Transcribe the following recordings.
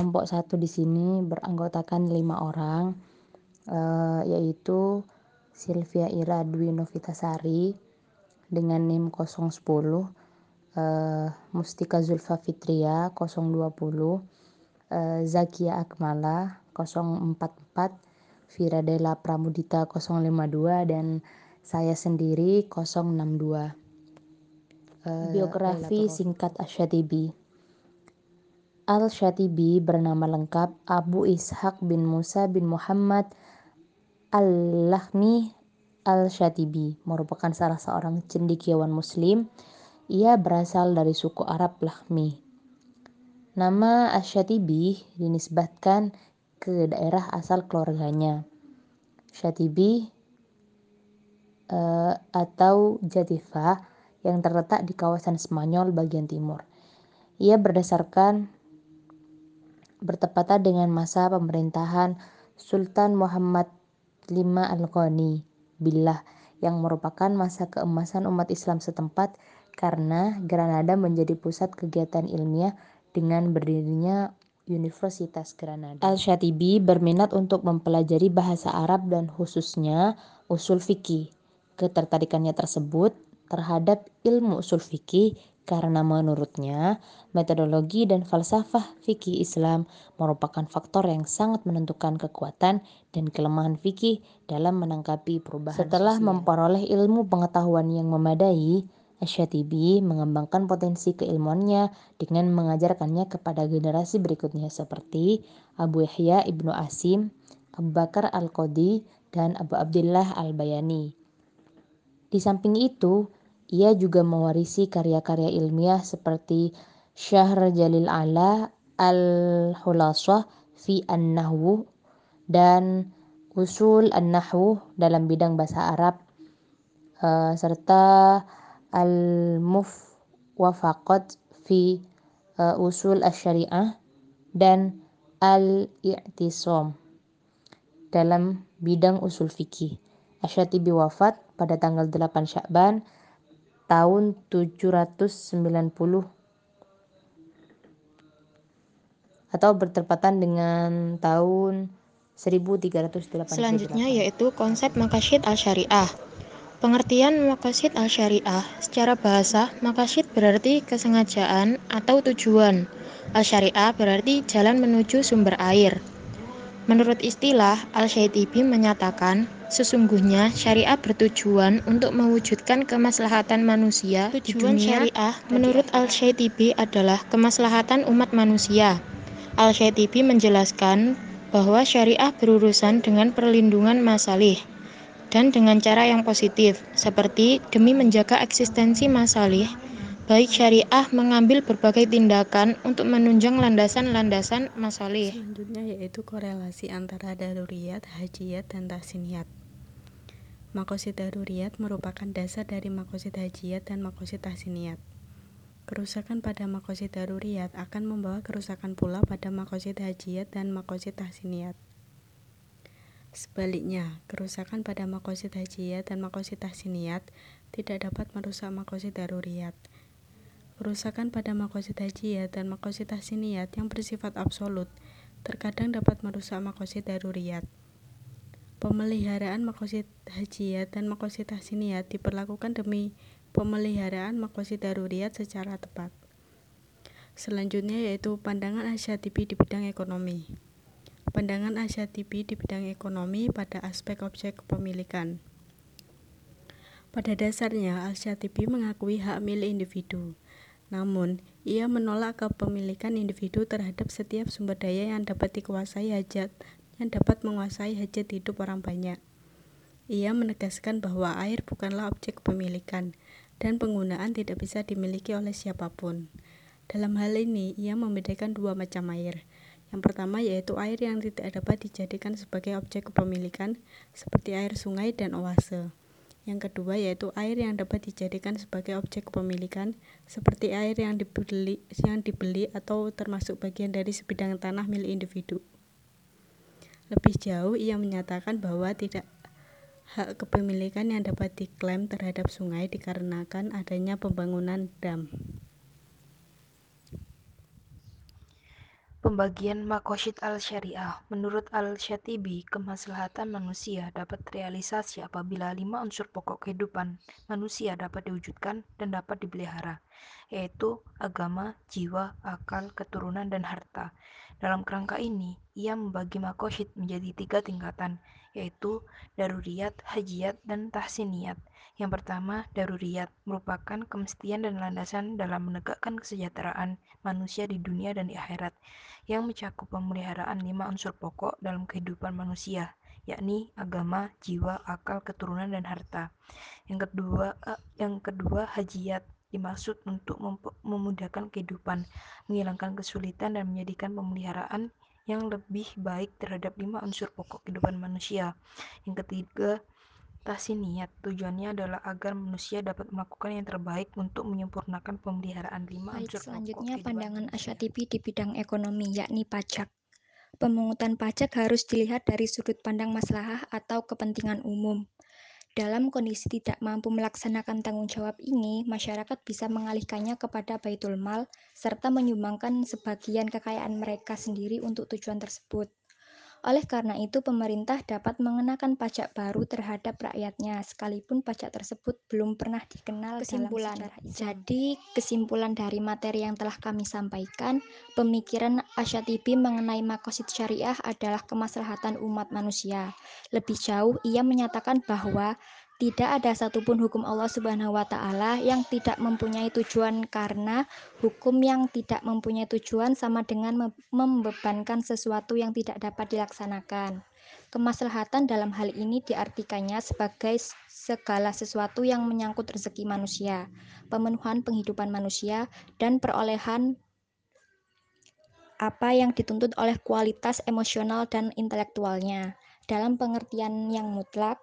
kelompok satu di sini beranggotakan lima orang, uh, yaitu Sylvia Ira Dwi Novitasari dengan NIM 010, uh, Mustika Zulfa Fitria 020, uh, Zakia Akmala 044, Firadela Pramudita 052 dan saya sendiri 062. Uh, Biografi singkat Asyatibi Al-Syatibi bernama lengkap Abu Ishaq bin Musa bin Muhammad Al-Lahmi Al-Syatibi merupakan salah seorang cendekiawan muslim. Ia berasal dari suku Arab Lahmi. Nama Al-Syatibi dinisbatkan ke daerah asal keluarganya. Syatibi uh, atau Jatifah yang terletak di kawasan Semanyol bagian timur. Ia berdasarkan bertepatan dengan masa pemerintahan Sultan Muhammad V Al-Ghani Billah yang merupakan masa keemasan umat Islam setempat karena Granada menjadi pusat kegiatan ilmiah dengan berdirinya Universitas Granada. Al-Syatibi berminat untuk mempelajari bahasa Arab dan khususnya usul fikih. Ketertarikannya tersebut terhadap ilmu usul fikih karena menurutnya metodologi dan falsafah fikih Islam merupakan faktor yang sangat menentukan kekuatan dan kelemahan fikih dalam menangkapi perubahan Setelah sosial. memperoleh ilmu pengetahuan yang memadai, Asyatibi mengembangkan potensi keilmuannya dengan mengajarkannya kepada generasi berikutnya seperti Abu Yahya Ibnu Asim, Abu Bakar Al-Qadi, dan Abu Abdullah Al-Bayani. Di samping itu, ia juga mewarisi karya-karya ilmiah seperti Syahr Jalil Ala Al-Hulasah fi An-Nahwu dan Usul An-Nahwu dalam bidang bahasa Arab uh, serta Al-Mufwafaqat fi uh, Usul Asy-Syariah dan Al-I'tisam dalam bidang usul fikih. Asyatibi wafat pada tanggal 8 Syakban tahun 790 atau bertepatan dengan tahun 1388. Selanjutnya yaitu konsep makasyid al-syariah. Pengertian makasyid al-syariah secara bahasa, makasyid berarti kesengajaan atau tujuan. Al-syariah berarti jalan menuju sumber air. Menurut istilah, Al-Syaitibi menyatakan, sesungguhnya syariah bertujuan untuk mewujudkan kemaslahatan manusia Tujuan di dunia. syariah menurut Al-Syaitibi adalah kemaslahatan umat manusia. Al-Syaitibi menjelaskan bahwa syariah berurusan dengan perlindungan masalih dan dengan cara yang positif, seperti demi menjaga eksistensi masalih baik syariah mengambil berbagai tindakan untuk menunjang landasan-landasan masalih. Selanjutnya yaitu korelasi antara daruriyat, hajiyat, dan tahsiniyat. Makosid daruriyat merupakan dasar dari makosid hajiyat dan makosid tahsiniyat. Kerusakan pada makosid daruriyat akan membawa kerusakan pula pada makosid hajiyat dan makosid tahsiniyat. Sebaliknya, kerusakan pada makosid hajiyat dan makosid tahsiniyat tidak dapat merusak makosid daruriyat. Kerusakan pada makosid hajiyat dan makosid tahsiniyat yang bersifat absolut terkadang dapat merusak makosid daruriyat. Pemeliharaan makosid hajiyat dan makosid tahsiniyat diperlakukan demi pemeliharaan makosid daruriyat secara tepat. Selanjutnya yaitu pandangan Asyatibi di bidang ekonomi. Pandangan Asyatibi di bidang ekonomi pada aspek objek kepemilikan. Pada dasarnya, Asyatibi mengakui hak milik individu. Namun, ia menolak kepemilikan individu terhadap setiap sumber daya yang dapat dikuasai hajat yang dapat menguasai hajat hidup orang banyak. Ia menegaskan bahwa air bukanlah objek kepemilikan dan penggunaan tidak bisa dimiliki oleh siapa pun. Dalam hal ini, ia membedakan dua macam air. Yang pertama yaitu air yang tidak dapat dijadikan sebagai objek kepemilikan, seperti air sungai dan oase. Yang kedua yaitu air yang dapat dijadikan sebagai objek kepemilikan seperti air yang dibeli yang dibeli atau termasuk bagian dari sebidang tanah milik individu. Lebih jauh ia menyatakan bahwa tidak hak kepemilikan yang dapat diklaim terhadap sungai dikarenakan adanya pembangunan dam. Pembagian Makosyid al-Syariah Menurut Al-Syatibi, kemaslahatan manusia dapat terrealisasi apabila lima unsur pokok kehidupan manusia dapat diwujudkan dan dapat dipelihara, yaitu agama, jiwa, akal, keturunan, dan harta. Dalam kerangka ini, ia membagi makosyid menjadi tiga tingkatan, yaitu daruriyat, hajiyat, dan tahsiniyat. Yang pertama, daruriyat merupakan kemestian dan landasan dalam menegakkan kesejahteraan manusia di dunia dan di akhirat yang mencakup pemeliharaan lima unsur pokok dalam kehidupan manusia, yakni agama, jiwa, akal, keturunan, dan harta. Yang kedua, eh, yang kedua hajiat dimaksud untuk memudahkan kehidupan, menghilangkan kesulitan dan menjadikan pemeliharaan yang lebih baik terhadap lima unsur pokok kehidupan manusia. Yang ketiga, Tasiniat tujuannya adalah agar manusia dapat melakukan yang terbaik untuk menyempurnakan pemeliharaan lima Baik, unsur selanjutnya pokok pandangan. Asyatibi di bidang ekonomi, yakni pajak. Pemungutan pajak harus dilihat dari sudut pandang maslahah atau kepentingan umum. Dalam kondisi tidak mampu melaksanakan tanggung jawab ini, masyarakat bisa mengalihkannya kepada baitul mal serta menyumbangkan sebagian kekayaan mereka sendiri untuk tujuan tersebut. Oleh karena itu, pemerintah dapat mengenakan pajak baru terhadap rakyatnya, sekalipun pajak tersebut belum pernah dikenal kesimpulan. dalam sejarah Islam. Jadi, kesimpulan dari materi yang telah kami sampaikan, pemikiran Asyatibi mengenai makosid syariah adalah kemaslahatan umat manusia. Lebih jauh, ia menyatakan bahwa tidak ada satupun hukum Allah Subhanahu wa Ta'ala yang tidak mempunyai tujuan, karena hukum yang tidak mempunyai tujuan sama dengan membebankan sesuatu yang tidak dapat dilaksanakan. Kemaslahatan dalam hal ini diartikannya sebagai segala sesuatu yang menyangkut rezeki manusia, pemenuhan penghidupan manusia, dan perolehan apa yang dituntut oleh kualitas emosional dan intelektualnya. Dalam pengertian yang mutlak,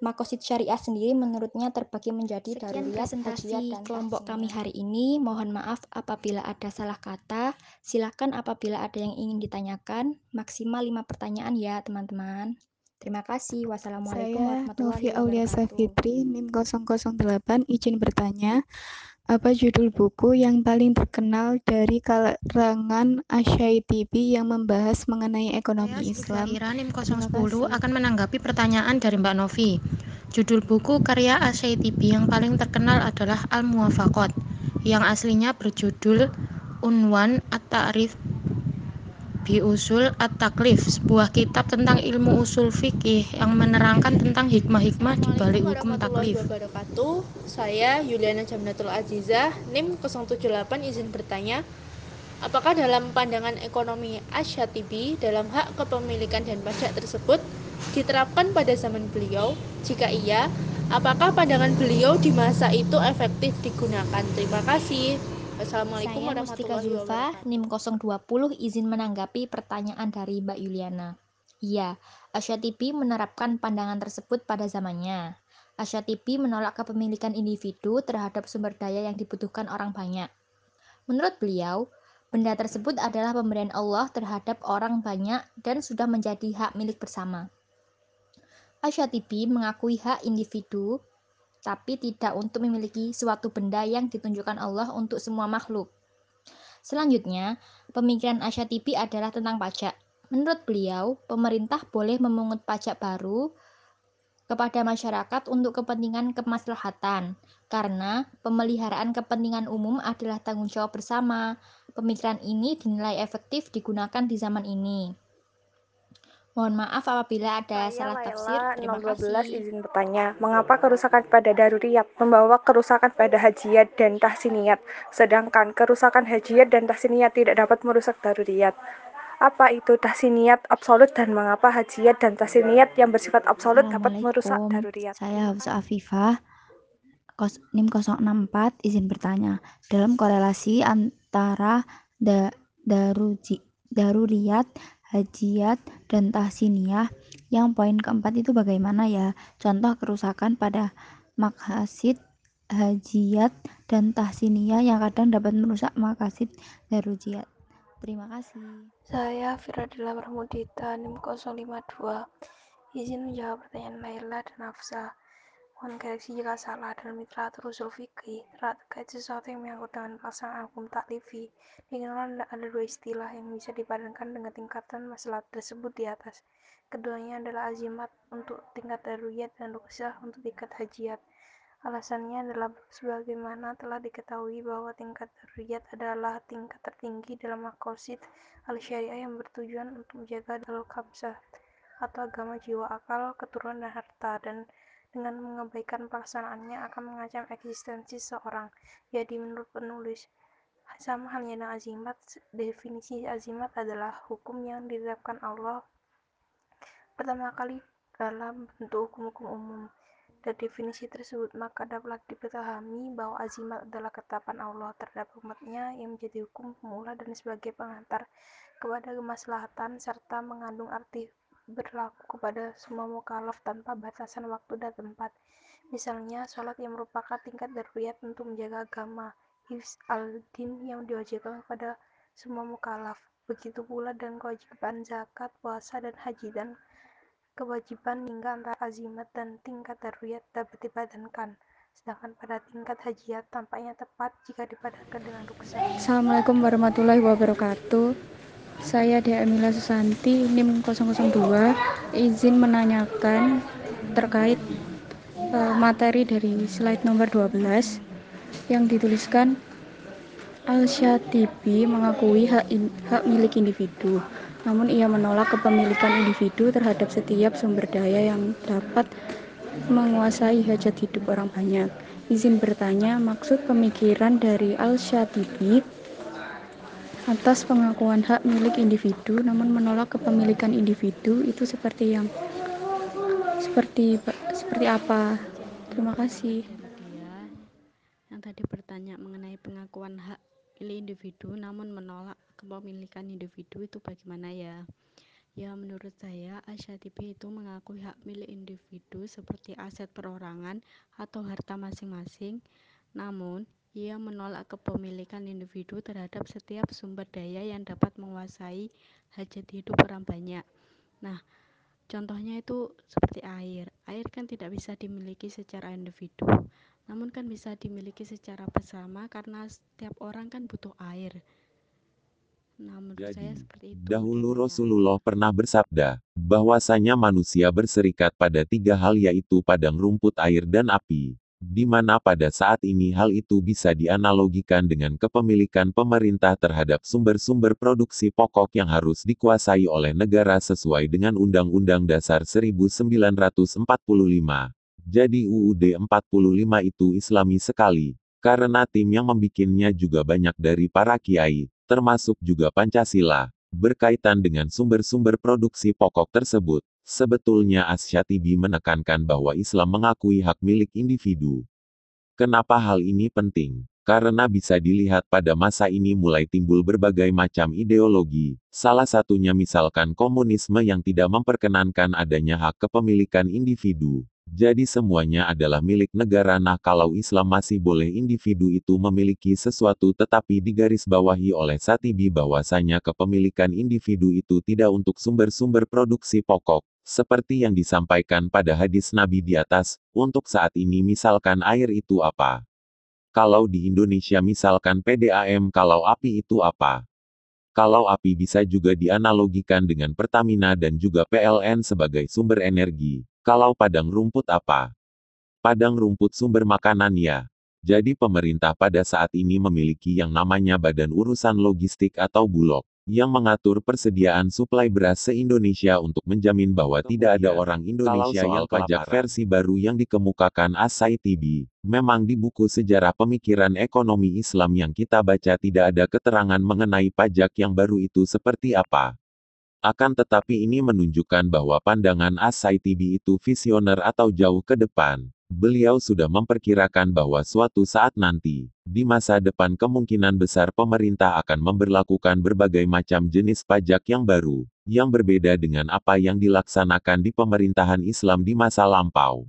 Makosid Syariah sendiri menurutnya terbagi menjadi Sekian presentasi dan kelompok kami hari ini. Mohon maaf apabila ada salah kata. Silakan apabila ada yang ingin ditanyakan. Maksimal 5 pertanyaan ya teman-teman. Terima kasih. Wassalamualaikum warahmatullahi wabarakatuh. Saya Novia Aulia Safitri, NIM 008, izin bertanya. Apa judul buku yang paling terkenal dari kalangan TV yang membahas mengenai ekonomi Saya, Islam? Saya NIM 010 akan menanggapi pertanyaan dari Mbak Novi. Judul buku karya TV yang paling terkenal adalah Al-Muwafaqat, yang aslinya berjudul Unwan At-Ta'rif bi Usul At-Taklif, sebuah kitab tentang ilmu usul fikih yang menerangkan tentang hikmah-hikmah di balik hukum taklif. wabarakatuh. Saya Yuliana Jamnatul Azizah, NIM 078 izin bertanya, apakah dalam pandangan ekonomi Asyatibi dalam hak kepemilikan dan pajak tersebut diterapkan pada zaman beliau? Jika iya, apakah pandangan beliau di masa itu efektif digunakan? Terima kasih. Wassalamualaikum Saya Mustika Zulfa, NIM 020 izin menanggapi pertanyaan dari Mbak Yuliana. Iya, TV menerapkan pandangan tersebut pada zamannya. TV menolak kepemilikan individu terhadap sumber daya yang dibutuhkan orang banyak. Menurut beliau, benda tersebut adalah pemberian Allah terhadap orang banyak dan sudah menjadi hak milik bersama. TV mengakui hak individu tapi tidak untuk memiliki suatu benda yang ditunjukkan Allah untuk semua makhluk. Selanjutnya, pemikiran Asyatibi adalah tentang pajak. Menurut beliau, pemerintah boleh memungut pajak baru kepada masyarakat untuk kepentingan kemaslahatan, karena pemeliharaan kepentingan umum adalah tanggung jawab bersama. Pemikiran ini dinilai efektif digunakan di zaman ini. Mohon maaf apabila ada Saya salah Laila, tafsir. Terima 012 kasih. izin bertanya, mengapa kerusakan pada daruriyat membawa kerusakan pada hajiat dan tahsiniyat, sedangkan kerusakan hajiat dan tahsiniyat tidak dapat merusak daruriyat? Apa itu tahsiniyat absolut dan mengapa hajiat dan tahsiniyat yang bersifat absolut dapat merusak daruriyat? Saya Hafsa Afifah, NIM 064, izin bertanya. Dalam korelasi antara da, daruji, daruriyat hajiat, dan tahsiniyah. Yang poin keempat itu bagaimana ya? Contoh kerusakan pada makasid, hajiat, dan tahsiniyah yang kadang dapat merusak makasid darujiat. Terima kasih. Saya Firadila Mahmudita, NIM 052. Izin menjawab pertanyaan Laila dan Hafsa. Jika salah dalam literatur usul fikih terkait sesuatu yang menyangkut dengan pelaksanaan hukum taklifi. Dikenal ada dua istilah yang bisa dipadankan dengan tingkatan masalah tersebut di atas. Keduanya adalah azimat untuk tingkat daruriyat dan ruksah untuk tingkat hajiat. Alasannya adalah sebagaimana telah diketahui bahwa tingkat daruriyat adalah tingkat tertinggi dalam makosid al-syariah yang bertujuan untuk menjaga dalil kamsah atau agama jiwa akal, keturunan dan harta dan dengan mengabaikan pelaksanaannya akan mengancam eksistensi seorang. Jadi menurut penulis, sama halnya dengan azimat, definisi azimat adalah hukum yang ditetapkan Allah pertama kali dalam bentuk hukum-hukum umum. Dari definisi tersebut, maka dapat dipahami bahwa azimat adalah ketetapan Allah terhadap umatnya yang menjadi hukum pemula dan sebagai pengantar kepada kemaslahatan serta mengandung arti berlaku kepada semua mukallaf tanpa batasan waktu dan tempat. Misalnya, sholat yang merupakan tingkat daruriyat untuk menjaga agama, hifz al-din yang diwajibkan kepada semua mukallaf. Begitu pula dan kewajiban zakat, puasa, dan haji dan kewajiban hingga antara azimat dan tingkat daruriyat dapat dipadankan. Sedangkan pada tingkat hajiat tampaknya tepat jika dipadankan dengan ruksa. Assalamualaikum warahmatullahi wabarakatuh. Saya Dea Emila Susanti, NIM 002, izin menanyakan terkait uh, materi dari slide nomor 12 yang dituliskan Al-Syatibi mengakui hak, in, hak milik individu, namun ia menolak kepemilikan individu terhadap setiap sumber daya yang dapat menguasai hajat hidup orang banyak. Izin bertanya, maksud pemikiran dari Al-Syatibi atas pengakuan hak milik individu namun menolak kepemilikan individu itu seperti yang seperti seperti apa? Terima kasih. Yang tadi bertanya mengenai pengakuan hak milik individu namun menolak kepemilikan individu itu bagaimana ya? Ya menurut saya Asyatibi itu mengakui hak milik individu seperti aset perorangan atau harta masing-masing. Namun ia menolak kepemilikan individu terhadap setiap sumber daya yang dapat menguasai hajat hidup orang banyak. Nah, contohnya itu seperti air. Air kan tidak bisa dimiliki secara individu, namun kan bisa dimiliki secara bersama karena setiap orang kan butuh air. Nah, Jadi, dahulu Rasulullah pernah bersabda, bahwasanya manusia berserikat pada tiga hal yaitu padang rumput air dan api di mana pada saat ini hal itu bisa dianalogikan dengan kepemilikan pemerintah terhadap sumber-sumber produksi pokok yang harus dikuasai oleh negara sesuai dengan Undang-Undang Dasar 1945. Jadi UUD 45 itu islami sekali, karena tim yang membikinnya juga banyak dari para kiai, termasuk juga Pancasila, berkaitan dengan sumber-sumber produksi pokok tersebut. Sebetulnya Asyatibi menekankan bahwa Islam mengakui hak milik individu. Kenapa hal ini penting? Karena bisa dilihat pada masa ini mulai timbul berbagai macam ideologi, salah satunya misalkan komunisme yang tidak memperkenankan adanya hak kepemilikan individu. Jadi semuanya adalah milik negara nah kalau Islam masih boleh individu itu memiliki sesuatu tetapi digarisbawahi oleh Satibi bahwasanya kepemilikan individu itu tidak untuk sumber-sumber produksi pokok, seperti yang disampaikan pada hadis Nabi di atas, untuk saat ini misalkan air itu apa? Kalau di Indonesia misalkan PDAM kalau api itu apa? Kalau api bisa juga dianalogikan dengan Pertamina dan juga PLN sebagai sumber energi. Kalau padang rumput apa? Padang rumput sumber makanan ya. Jadi pemerintah pada saat ini memiliki yang namanya Badan Urusan Logistik atau Bulog yang mengatur persediaan suplai beras se-Indonesia untuk menjamin bahwa tidak ada orang Indonesia yang pajak versi baru yang dikemukakan Asai TV. Memang di buku sejarah pemikiran ekonomi Islam yang kita baca tidak ada keterangan mengenai pajak yang baru itu seperti apa. Akan tetapi ini menunjukkan bahwa pandangan Asai TV itu visioner atau jauh ke depan. Beliau sudah memperkirakan bahwa suatu saat nanti, di masa depan kemungkinan besar pemerintah akan memberlakukan berbagai macam jenis pajak yang baru, yang berbeda dengan apa yang dilaksanakan di pemerintahan Islam di masa lampau.